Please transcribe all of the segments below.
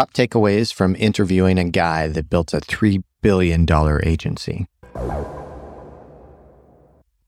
Top takeaways from interviewing a guy that built a $3 billion agency.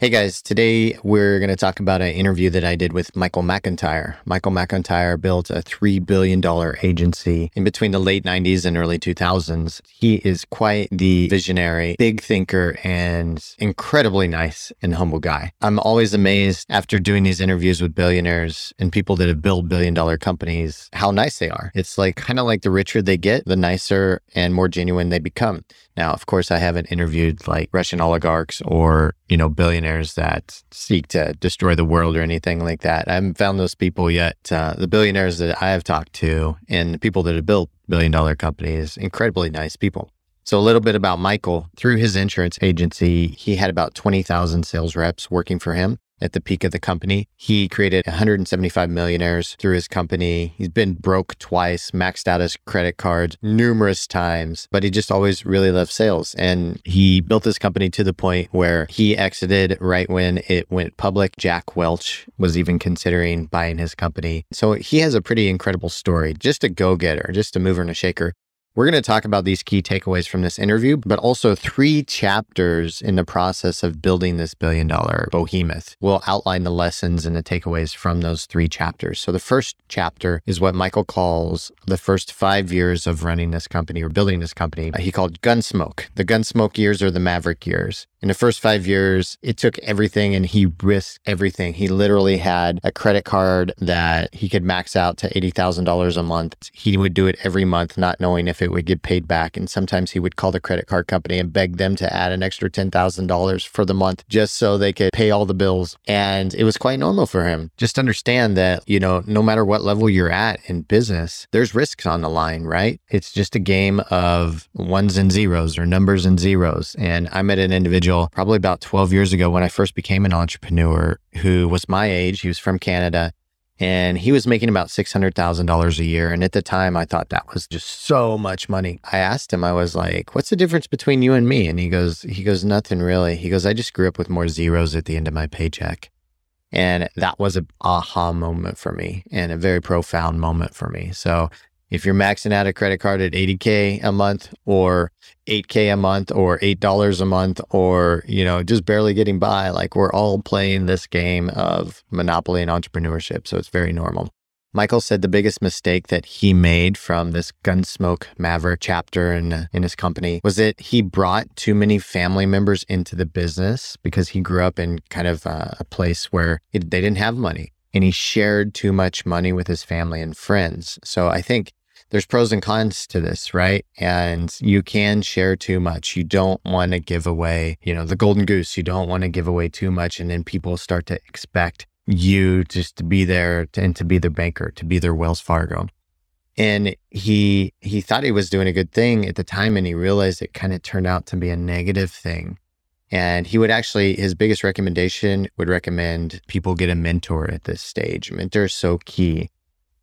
Hey guys, today we're going to talk about an interview that I did with Michael McIntyre. Michael McIntyre built a $3 billion agency in between the late 90s and early 2000s. He is quite the visionary, big thinker, and incredibly nice and humble guy. I'm always amazed after doing these interviews with billionaires and people that have built billion dollar companies how nice they are. It's like kind of like the richer they get, the nicer and more genuine they become. Now, of course, I haven't interviewed like Russian oligarchs or, you know, billionaires that seek to destroy the world or anything like that. I haven't found those people yet. Uh, the billionaires that I have talked to and the people that have built billion dollar companies, incredibly nice people. So, a little bit about Michael. Through his insurance agency, he had about 20,000 sales reps working for him at the peak of the company. He created 175 millionaires through his company. He's been broke twice, maxed out his credit cards numerous times, but he just always really loved sales. And he built this company to the point where he exited right when it went public. Jack Welch was even considering buying his company. So he has a pretty incredible story, just a go getter, just a mover and a shaker. We're going to talk about these key takeaways from this interview, but also three chapters in the process of building this billion dollar behemoth. We'll outline the lessons and the takeaways from those three chapters. So, the first chapter is what Michael calls the first five years of running this company or building this company. He called Gunsmoke. The Gunsmoke years are the Maverick years. In the first five years, it took everything and he risked everything. He literally had a credit card that he could max out to $80,000 a month. He would do it every month, not knowing if it would get paid back. And sometimes he would call the credit card company and beg them to add an extra $10,000 for the month just so they could pay all the bills. And it was quite normal for him. Just understand that, you know, no matter what level you're at in business, there's risks on the line, right? It's just a game of ones and zeros or numbers and zeros. And I met an individual probably about 12 years ago when I first became an entrepreneur who was my age. He was from Canada and he was making about $600,000 a year. And at the time, I thought that was just so much money. I asked him, I was like, what's the difference between you and me? And he goes, he goes, nothing really. He goes, I just grew up with more zeros at the end of my paycheck. And that was a aha moment for me and a very profound moment for me. So if you're maxing out a credit card at 80k a month or 8k a month or $8 a month or you know just barely getting by like we're all playing this game of monopoly and entrepreneurship so it's very normal. Michael said the biggest mistake that he made from this gunsmoke maverick chapter in, in his company was that he brought too many family members into the business because he grew up in kind of a, a place where it, they didn't have money and he shared too much money with his family and friends. So i think there's pros and cons to this, right? And you can share too much. You don't want to give away, you know, the golden goose. You don't want to give away too much. And then people start to expect you just to be there and to be their banker, to be their Wells Fargo. And he he thought he was doing a good thing at the time and he realized it kind of turned out to be a negative thing. And he would actually, his biggest recommendation would recommend people get a mentor at this stage. Mentor is so key.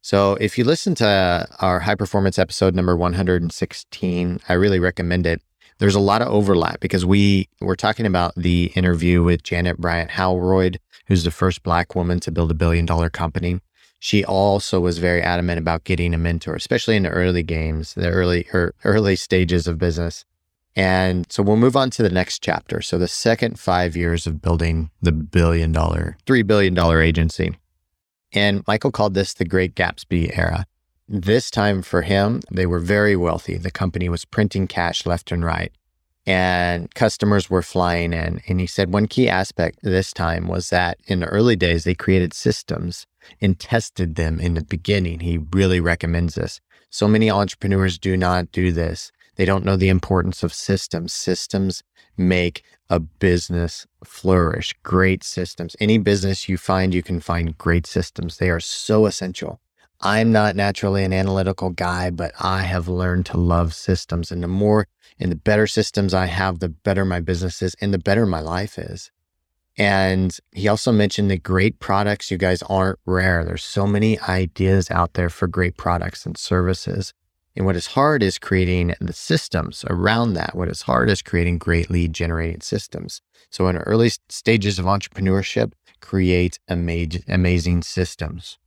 So if you listen to our high performance episode number 116, I really recommend it. There's a lot of overlap because we were talking about the interview with Janet Bryant Howroyd, who's the first black woman to build a billion dollar company. She also was very adamant about getting a mentor, especially in the early games, the early er, early stages of business. And so we'll move on to the next chapter. So the second five years of building the billion dollar, $3 billion agency. And Michael called this the Great Gatsby era. This time for him, they were very wealthy. The company was printing cash left and right, and customers were flying in. And he said one key aspect this time was that in the early days, they created systems and tested them in the beginning. He really recommends this. So many entrepreneurs do not do this. They don't know the importance of systems. Systems make a business flourish. Great systems. Any business you find, you can find great systems. They are so essential. I'm not naturally an analytical guy, but I have learned to love systems. And the more and the better systems I have, the better my business is and the better my life is. And he also mentioned that great products, you guys aren't rare. There's so many ideas out there for great products and services. And what is hard is creating the systems around that. What is hard is creating great lead generating systems. So, in early stages of entrepreneurship, create ama- amazing systems.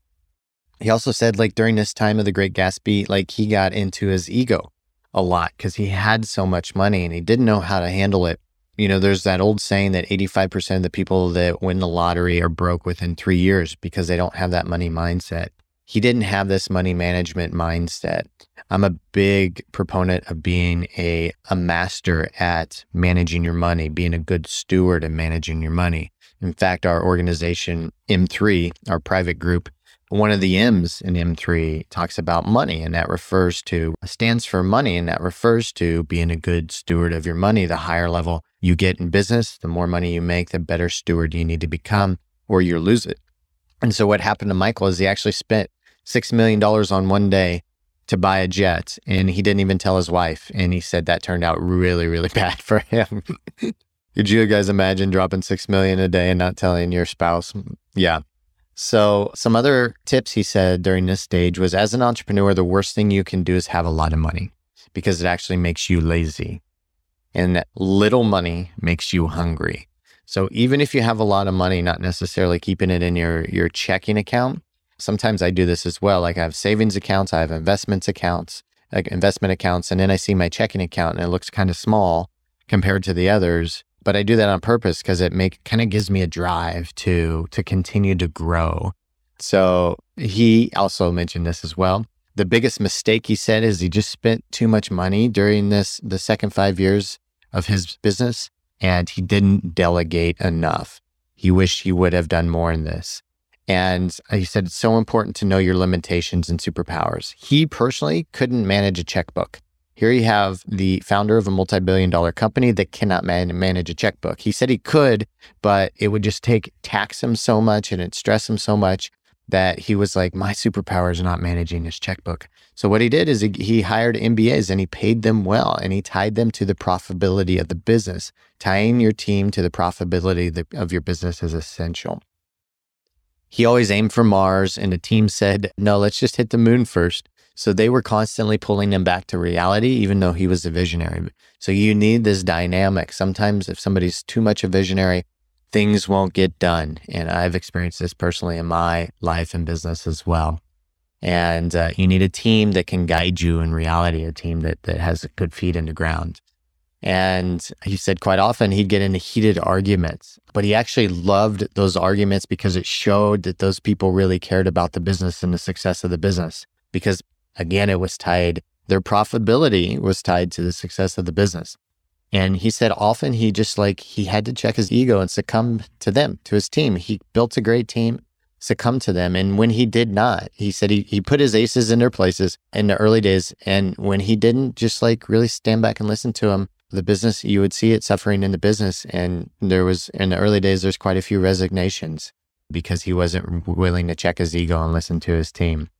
He also said, like, during this time of the Great Gatsby, like, he got into his ego a lot because he had so much money and he didn't know how to handle it. You know, there's that old saying that 85% of the people that win the lottery are broke within three years because they don't have that money mindset. He didn't have this money management mindset. I'm a big proponent of being a, a master at managing your money, being a good steward and managing your money. In fact, our organization, M3, our private group, one of the M's in M3 talks about money, and that refers to, stands for money, and that refers to being a good steward of your money. The higher level you get in business, the more money you make, the better steward you need to become, or you lose it. And so, what happened to Michael is he actually spent $6 million on one day to buy a jet, and he didn't even tell his wife. And he said that turned out really, really bad for him. Could you guys imagine dropping six million a day and not telling your spouse? Yeah, so, some other tips he said during this stage was as an entrepreneur, the worst thing you can do is have a lot of money because it actually makes you lazy. And little money makes you hungry. So, even if you have a lot of money, not necessarily keeping it in your, your checking account, sometimes I do this as well. Like I have savings accounts, I have investments accounts, like investment accounts, and then I see my checking account and it looks kind of small compared to the others but I do that on purpose because it make kind of gives me a drive to to continue to grow. So he also mentioned this as well. The biggest mistake he said is he just spent too much money during this the second 5 years of his business and he didn't delegate enough. He wished he would have done more in this. And he said it's so important to know your limitations and superpowers. He personally couldn't manage a checkbook. Here you have the founder of a multi billion dollar company that cannot man- manage a checkbook. He said he could, but it would just take tax him so much and it stress him so much that he was like, my superpower is not managing his checkbook. So what he did is he, he hired MBAs and he paid them well and he tied them to the profitability of the business. Tying your team to the profitability of your business is essential. He always aimed for Mars and the team said, no, let's just hit the moon first. So they were constantly pulling him back to reality, even though he was a visionary. So you need this dynamic. Sometimes if somebody's too much a visionary, things won't get done. And I've experienced this personally in my life and business as well. And uh, you need a team that can guide you in reality, a team that, that has good feet in the ground. And he said quite often he'd get into heated arguments, but he actually loved those arguments because it showed that those people really cared about the business and the success of the business. Because Again, it was tied, their profitability was tied to the success of the business. And he said often he just like, he had to check his ego and succumb to them, to his team. He built a great team, succumbed to them. And when he did not, he said he, he put his aces in their places in the early days. And when he didn't just like really stand back and listen to him, the business, you would see it suffering in the business. And there was, in the early days, there's quite a few resignations because he wasn't willing to check his ego and listen to his team.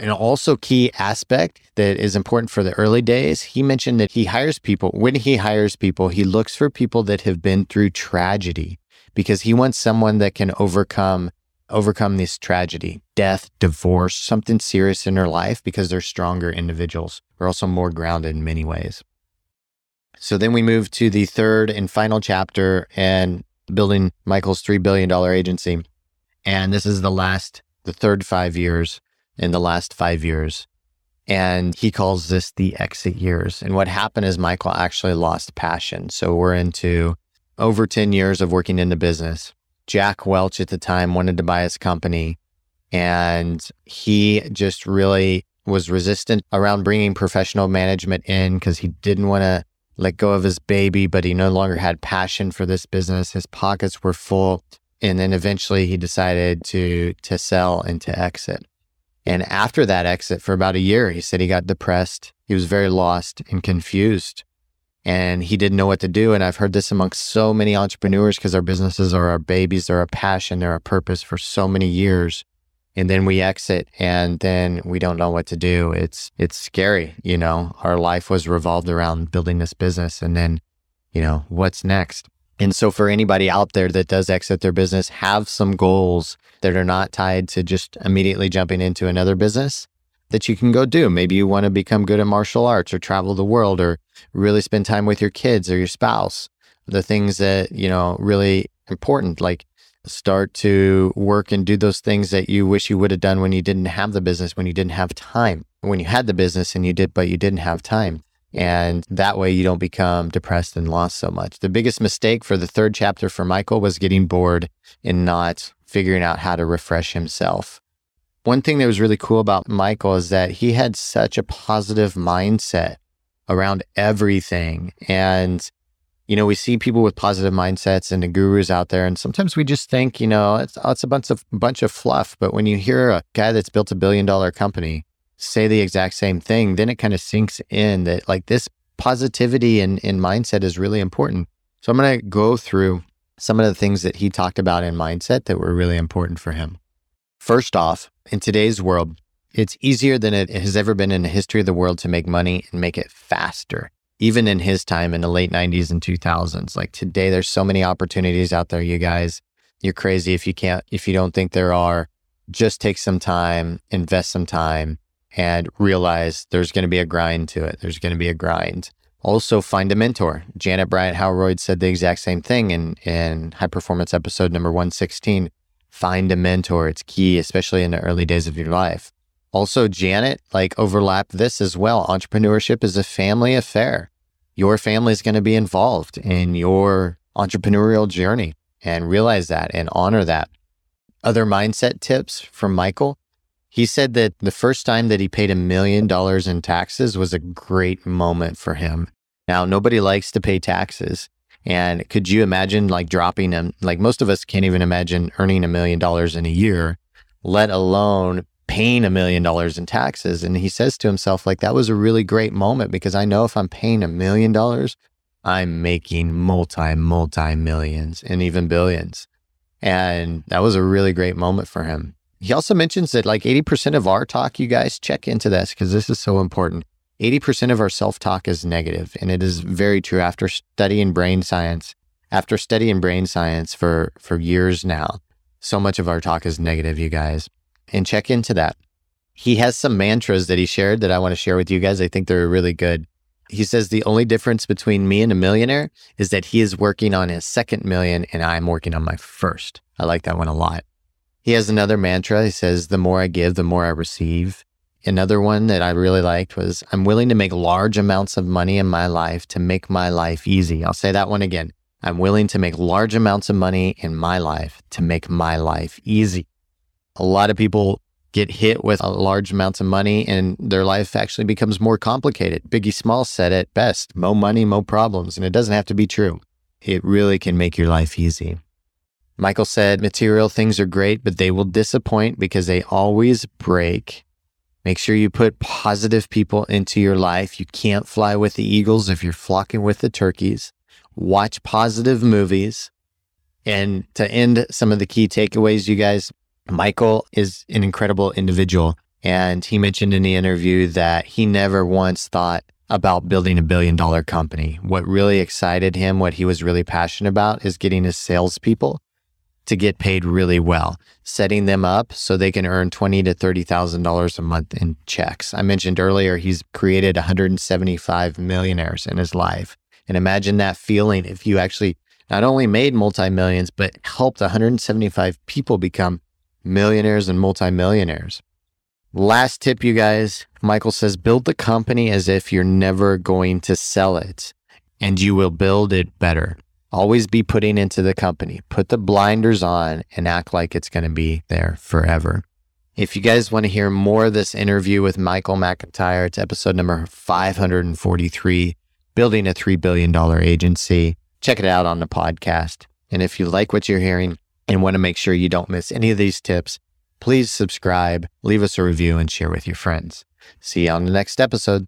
An also key aspect that is important for the early days, he mentioned that he hires people. When he hires people, he looks for people that have been through tragedy because he wants someone that can overcome overcome this tragedy, death, divorce, something serious in their life because they're stronger individuals. They're also more grounded in many ways. So then we move to the third and final chapter and building Michael's $3 billion agency. And this is the last, the third five years in the last five years. And he calls this the exit years. And what happened is Michael actually lost passion. So we're into over 10 years of working in the business. Jack Welch at the time wanted to buy his company. And he just really was resistant around bringing professional management in because he didn't want to let go of his baby, but he no longer had passion for this business. His pockets were full. And then eventually he decided to, to sell and to exit. And after that exit for about a year, he said he got depressed. He was very lost and confused and he didn't know what to do. And I've heard this amongst so many entrepreneurs because our businesses are our babies, they're a passion, they're a purpose for so many years. And then we exit and then we don't know what to do. It's it's scary, you know. Our life was revolved around building this business and then, you know, what's next? And so, for anybody out there that does exit their business, have some goals that are not tied to just immediately jumping into another business that you can go do. Maybe you want to become good at martial arts or travel the world or really spend time with your kids or your spouse. The things that, you know, really important, like Start to work and do those things that you wish you would have done when you didn't have the business, when you didn't have time, when you had the business and you did, but you didn't have time. And that way you don't become depressed and lost so much. The biggest mistake for the third chapter for Michael was getting bored and not figuring out how to refresh himself. One thing that was really cool about Michael is that he had such a positive mindset around everything. And, you know, we see people with positive mindsets and the gurus out there. And sometimes we just think, you know, it's, oh, it's a bunch of bunch of fluff. But when you hear a guy that's built a billion dollar company say the exact same thing, then it kind of sinks in that like this positivity and, and mindset is really important. So I'm going to go through some of the things that he talked about in mindset that were really important for him. First off, in today's world, it's easier than it has ever been in the history of the world to make money and make it faster. Even in his time in the late 90s and 2000s. Like today, there's so many opportunities out there, you guys. You're crazy if you can't, if you don't think there are. Just take some time, invest some time, and realize there's going to be a grind to it. There's going to be a grind. Also, find a mentor. Janet Bryant Howroyd said the exact same thing in, in High Performance episode number 116. Find a mentor. It's key, especially in the early days of your life. Also, Janet, like overlap this as well. Entrepreneurship is a family affair. Your family is going to be involved in your entrepreneurial journey and realize that and honor that. Other mindset tips from Michael he said that the first time that he paid a million dollars in taxes was a great moment for him. Now, nobody likes to pay taxes. And could you imagine like dropping them? Like most of us can't even imagine earning a million dollars in a year, let alone paying a million dollars in taxes. And he says to himself, like, that was a really great moment because I know if I'm paying a million dollars, I'm making multi, multi millions and even billions. And that was a really great moment for him. He also mentions that like 80% of our talk, you guys check into this because this is so important. 80% of our self talk is negative, and it is very true after studying brain science. After studying brain science for, for years now, so much of our talk is negative, you guys. And check into that. He has some mantras that he shared that I want to share with you guys. I think they're really good. He says the only difference between me and a millionaire is that he is working on his second million and I'm working on my first. I like that one a lot. He has another mantra. He says, The more I give, the more I receive. Another one that I really liked was, I'm willing to make large amounts of money in my life to make my life easy. I'll say that one again. I'm willing to make large amounts of money in my life to make my life easy. A lot of people get hit with large amounts of money and their life actually becomes more complicated. Biggie Small said it best, mo money, mo problems. And it doesn't have to be true. It really can make your life easy. Michael said, material things are great, but they will disappoint because they always break. Make sure you put positive people into your life. You can't fly with the eagles if you're flocking with the turkeys. Watch positive movies. And to end some of the key takeaways, you guys, Michael is an incredible individual. And he mentioned in the interview that he never once thought about building a billion dollar company. What really excited him, what he was really passionate about is getting his salespeople to get paid really well, setting them up so they can earn twenty to thirty thousand dollars a month in checks. I mentioned earlier he's created 175 millionaires in his life, and imagine that feeling if you actually not only made multi millions but helped 175 people become millionaires and multimillionaires. Last tip, you guys. Michael says build the company as if you're never going to sell it, and you will build it better always be putting into the company. Put the blinders on and act like it's going to be there forever. If you guys want to hear more of this interview with Michael McIntyre, it's episode number 543 Building a $3 billion agency. Check it out on the podcast. And if you like what you're hearing and want to make sure you don't miss any of these tips, please subscribe, leave us a review, and share with your friends. See you on the next episode.